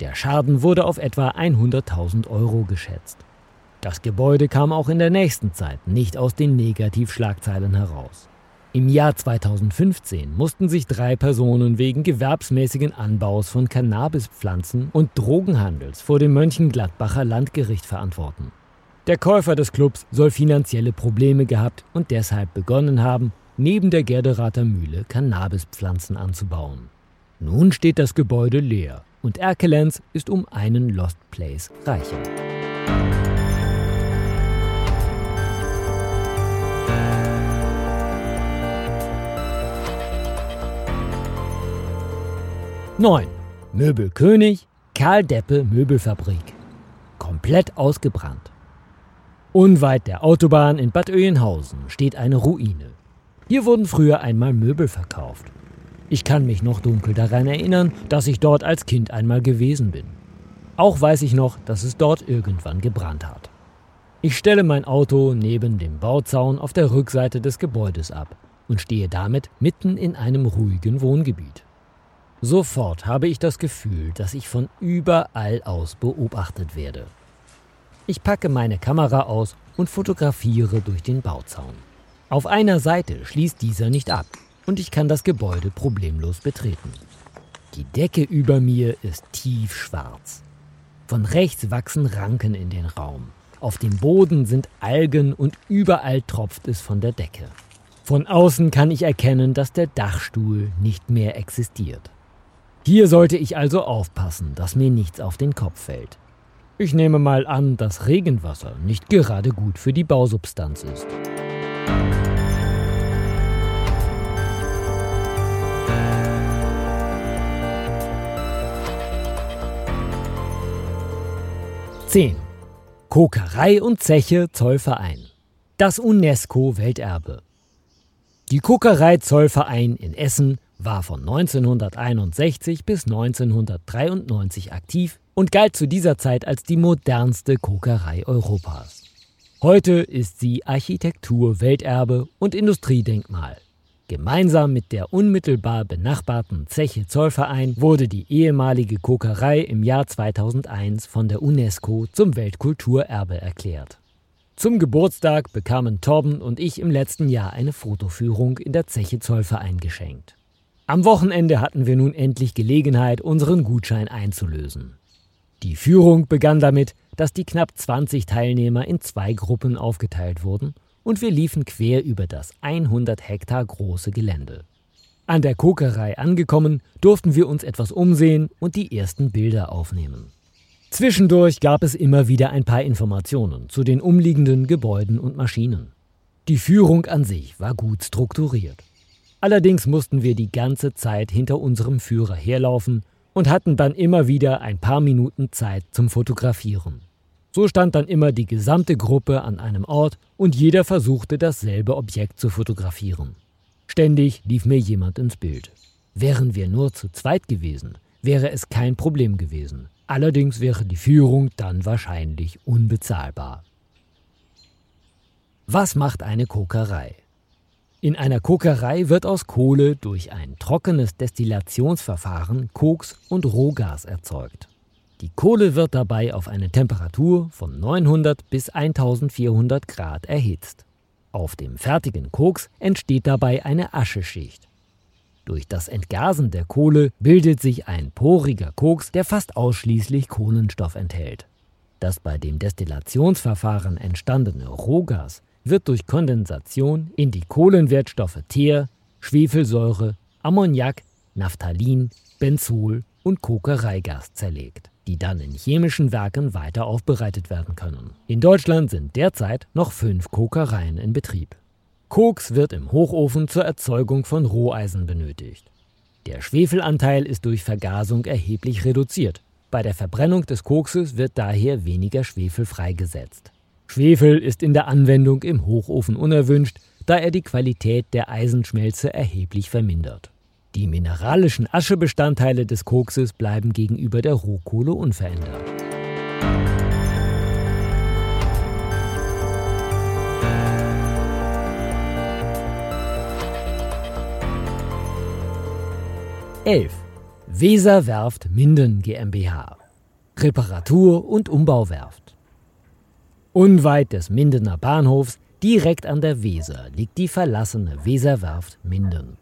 Der Schaden wurde auf etwa 100.000 Euro geschätzt. Das Gebäude kam auch in der nächsten Zeit nicht aus den Negativschlagzeilen heraus. Im Jahr 2015 mussten sich drei Personen wegen gewerbsmäßigen Anbaus von Cannabispflanzen und Drogenhandels vor dem Mönchengladbacher Landgericht verantworten. Der Käufer des Clubs soll finanzielle Probleme gehabt und deshalb begonnen haben, neben der Gerderater Mühle Cannabispflanzen anzubauen. Nun steht das Gebäude leer und Erkelenz ist um einen Lost Place reicher. 9. Möbelkönig, Karl Deppe Möbelfabrik. Komplett ausgebrannt. Unweit der Autobahn in Bad Oeynhausen steht eine Ruine. Hier wurden früher einmal Möbel verkauft. Ich kann mich noch dunkel daran erinnern, dass ich dort als Kind einmal gewesen bin. Auch weiß ich noch, dass es dort irgendwann gebrannt hat. Ich stelle mein Auto neben dem Bauzaun auf der Rückseite des Gebäudes ab und stehe damit mitten in einem ruhigen Wohngebiet. Sofort habe ich das Gefühl, dass ich von überall aus beobachtet werde. Ich packe meine Kamera aus und fotografiere durch den Bauzaun. Auf einer Seite schließt dieser nicht ab und ich kann das Gebäude problemlos betreten. Die Decke über mir ist tiefschwarz. Von rechts wachsen Ranken in den Raum. Auf dem Boden sind Algen und überall tropft es von der Decke. Von außen kann ich erkennen, dass der Dachstuhl nicht mehr existiert. Hier sollte ich also aufpassen, dass mir nichts auf den Kopf fällt. Ich nehme mal an, dass Regenwasser nicht gerade gut für die Bausubstanz ist. Zehn. Kokerei und Zeche Zollverein. Das UNESCO-Welterbe. Die Kokerei Zollverein in Essen war von 1961 bis 1993 aktiv und galt zu dieser Zeit als die modernste Kokerei Europas. Heute ist sie Architektur, Welterbe und Industriedenkmal. Gemeinsam mit der unmittelbar benachbarten Zeche Zollverein wurde die ehemalige Kokerei im Jahr 2001 von der UNESCO zum Weltkulturerbe erklärt. Zum Geburtstag bekamen Torben und ich im letzten Jahr eine Fotoführung in der Zeche Zollverein geschenkt. Am Wochenende hatten wir nun endlich Gelegenheit, unseren Gutschein einzulösen. Die Führung begann damit, dass die knapp 20 Teilnehmer in zwei Gruppen aufgeteilt wurden und wir liefen quer über das 100 Hektar große Gelände. An der Kokerei angekommen, durften wir uns etwas umsehen und die ersten Bilder aufnehmen. Zwischendurch gab es immer wieder ein paar Informationen zu den umliegenden Gebäuden und Maschinen. Die Führung an sich war gut strukturiert. Allerdings mussten wir die ganze Zeit hinter unserem Führer herlaufen und hatten dann immer wieder ein paar Minuten Zeit zum Fotografieren. So stand dann immer die gesamte Gruppe an einem Ort und jeder versuchte dasselbe Objekt zu fotografieren. Ständig lief mir jemand ins Bild. Wären wir nur zu zweit gewesen, wäre es kein Problem gewesen. Allerdings wäre die Führung dann wahrscheinlich unbezahlbar. Was macht eine Kokerei? In einer Kokerei wird aus Kohle durch ein trockenes Destillationsverfahren Koks und Rohgas erzeugt. Die Kohle wird dabei auf eine Temperatur von 900 bis 1400 Grad erhitzt. Auf dem fertigen Koks entsteht dabei eine Ascheschicht. Durch das Entgasen der Kohle bildet sich ein poriger Koks, der fast ausschließlich Kohlenstoff enthält. Das bei dem Destillationsverfahren entstandene Rohgas wird durch Kondensation in die Kohlenwertstoffe Teer, Schwefelsäure, Ammoniak, Naphthalin, Benzol und Kokereigas zerlegt die dann in chemischen Werken weiter aufbereitet werden können. In Deutschland sind derzeit noch fünf Kokereien in Betrieb. Koks wird im Hochofen zur Erzeugung von Roheisen benötigt. Der Schwefelanteil ist durch Vergasung erheblich reduziert. Bei der Verbrennung des Kokses wird daher weniger Schwefel freigesetzt. Schwefel ist in der Anwendung im Hochofen unerwünscht, da er die Qualität der Eisenschmelze erheblich vermindert. Die mineralischen Aschebestandteile des Kokses bleiben gegenüber der Rohkohle unverändert. Elf. Weserwerft Minden GmbH. Reparatur- und Umbauwerft. Unweit des Mindener Bahnhofs, direkt an der Weser, liegt die verlassene Weserwerft Minden.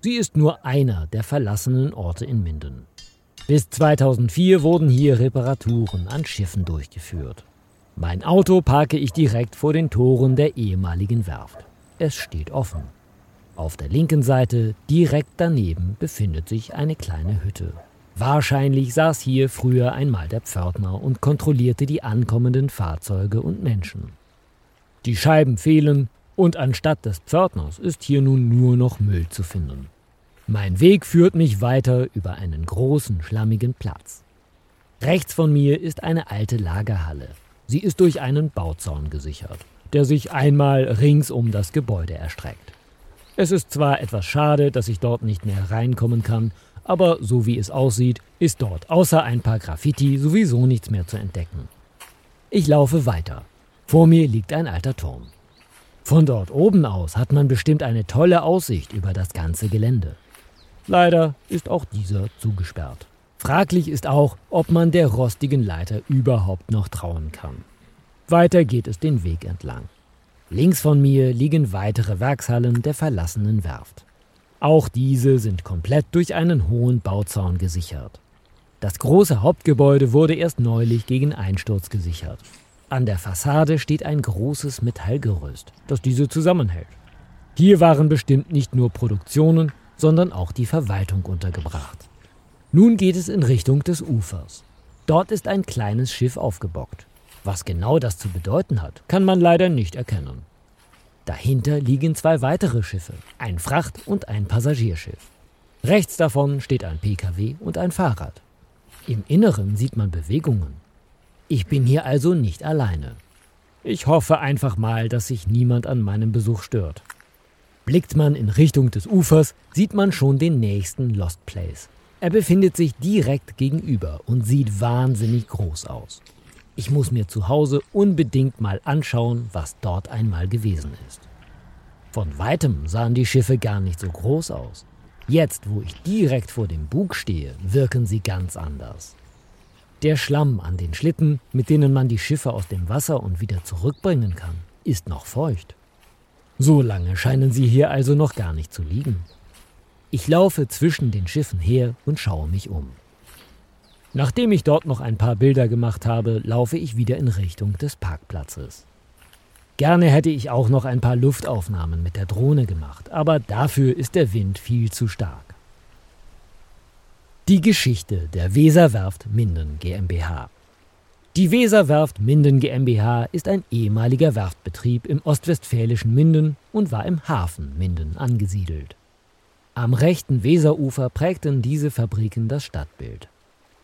Sie ist nur einer der verlassenen Orte in Minden. Bis 2004 wurden hier Reparaturen an Schiffen durchgeführt. Mein Auto parke ich direkt vor den Toren der ehemaligen Werft. Es steht offen. Auf der linken Seite, direkt daneben, befindet sich eine kleine Hütte. Wahrscheinlich saß hier früher einmal der Pförtner und kontrollierte die ankommenden Fahrzeuge und Menschen. Die Scheiben fehlen, und anstatt des Pförtners ist hier nun nur noch Müll zu finden. Mein Weg führt mich weiter über einen großen, schlammigen Platz. Rechts von mir ist eine alte Lagerhalle. Sie ist durch einen Bauzaun gesichert, der sich einmal rings um das Gebäude erstreckt. Es ist zwar etwas schade, dass ich dort nicht mehr reinkommen kann, aber so wie es aussieht, ist dort außer ein paar Graffiti sowieso nichts mehr zu entdecken. Ich laufe weiter. Vor mir liegt ein alter Turm. Von dort oben aus hat man bestimmt eine tolle Aussicht über das ganze Gelände. Leider ist auch dieser zugesperrt. Fraglich ist auch, ob man der rostigen Leiter überhaupt noch trauen kann. Weiter geht es den Weg entlang. Links von mir liegen weitere Werkshallen der verlassenen Werft. Auch diese sind komplett durch einen hohen Bauzaun gesichert. Das große Hauptgebäude wurde erst neulich gegen Einsturz gesichert. An der Fassade steht ein großes Metallgerüst, das diese zusammenhält. Hier waren bestimmt nicht nur Produktionen, sondern auch die Verwaltung untergebracht. Nun geht es in Richtung des Ufers. Dort ist ein kleines Schiff aufgebockt. Was genau das zu bedeuten hat, kann man leider nicht erkennen. Dahinter liegen zwei weitere Schiffe, ein Fracht- und ein Passagierschiff. Rechts davon steht ein Pkw und ein Fahrrad. Im Inneren sieht man Bewegungen. Ich bin hier also nicht alleine. Ich hoffe einfach mal, dass sich niemand an meinem Besuch stört. Blickt man in Richtung des Ufers, sieht man schon den nächsten Lost Place. Er befindet sich direkt gegenüber und sieht wahnsinnig groß aus. Ich muss mir zu Hause unbedingt mal anschauen, was dort einmal gewesen ist. Von weitem sahen die Schiffe gar nicht so groß aus. Jetzt, wo ich direkt vor dem Bug stehe, wirken sie ganz anders. Der Schlamm an den Schlitten, mit denen man die Schiffe aus dem Wasser und wieder zurückbringen kann, ist noch feucht. So lange scheinen sie hier also noch gar nicht zu liegen. Ich laufe zwischen den Schiffen her und schaue mich um. Nachdem ich dort noch ein paar Bilder gemacht habe, laufe ich wieder in Richtung des Parkplatzes. Gerne hätte ich auch noch ein paar Luftaufnahmen mit der Drohne gemacht, aber dafür ist der Wind viel zu stark. Die Geschichte der Weserwerft Minden GmbH. Die Weserwerft Minden GmbH ist ein ehemaliger Werftbetrieb im ostwestfälischen Minden und war im Hafen Minden angesiedelt. Am rechten Weserufer prägten diese Fabriken das Stadtbild.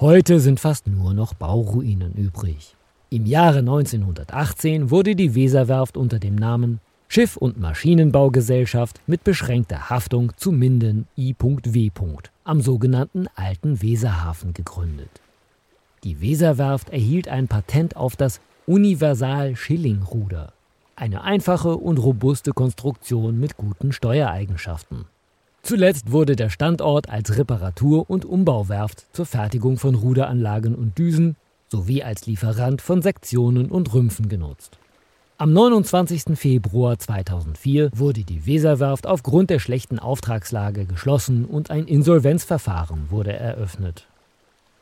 Heute sind fast nur noch Bauruinen übrig. Im Jahre 1918 wurde die Weserwerft unter dem Namen Schiff- und Maschinenbaugesellschaft mit beschränkter Haftung zu Minden I.W. am sogenannten Alten Weserhafen gegründet. Die Weserwerft erhielt ein Patent auf das Universal-Schilling-Ruder, eine einfache und robuste Konstruktion mit guten Steuereigenschaften. Zuletzt wurde der Standort als Reparatur- und Umbauwerft zur Fertigung von Ruderanlagen und Düsen sowie als Lieferant von Sektionen und Rümpfen genutzt. Am 29. Februar 2004 wurde die Weserwerft aufgrund der schlechten Auftragslage geschlossen und ein Insolvenzverfahren wurde eröffnet.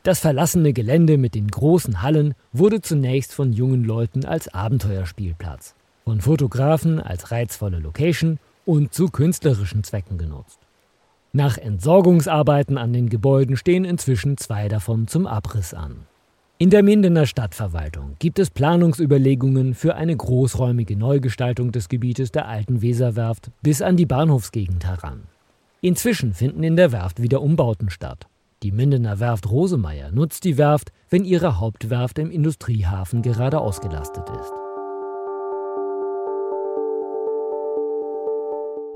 Das verlassene Gelände mit den großen Hallen wurde zunächst von jungen Leuten als Abenteuerspielplatz, von Fotografen als reizvolle Location und zu künstlerischen Zwecken genutzt. Nach Entsorgungsarbeiten an den Gebäuden stehen inzwischen zwei davon zum Abriss an. In der Mindener Stadtverwaltung gibt es Planungsüberlegungen für eine großräumige Neugestaltung des Gebietes der alten Weserwerft bis an die Bahnhofsgegend heran. Inzwischen finden in der Werft wieder Umbauten statt. Die Mindener Werft Rosemeyer nutzt die Werft, wenn ihre Hauptwerft im Industriehafen gerade ausgelastet ist.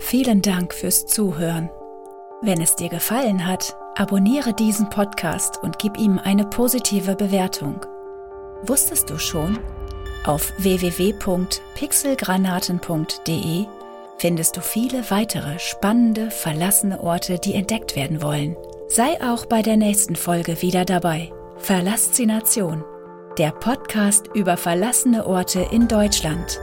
Vielen Dank fürs Zuhören. Wenn es dir gefallen hat, Abonniere diesen Podcast und gib ihm eine positive Bewertung. Wusstest du schon? Auf www.pixelgranaten.de findest du viele weitere spannende, verlassene Orte, die entdeckt werden wollen. Sei auch bei der nächsten Folge wieder dabei. Verlassination, der Podcast über verlassene Orte in Deutschland.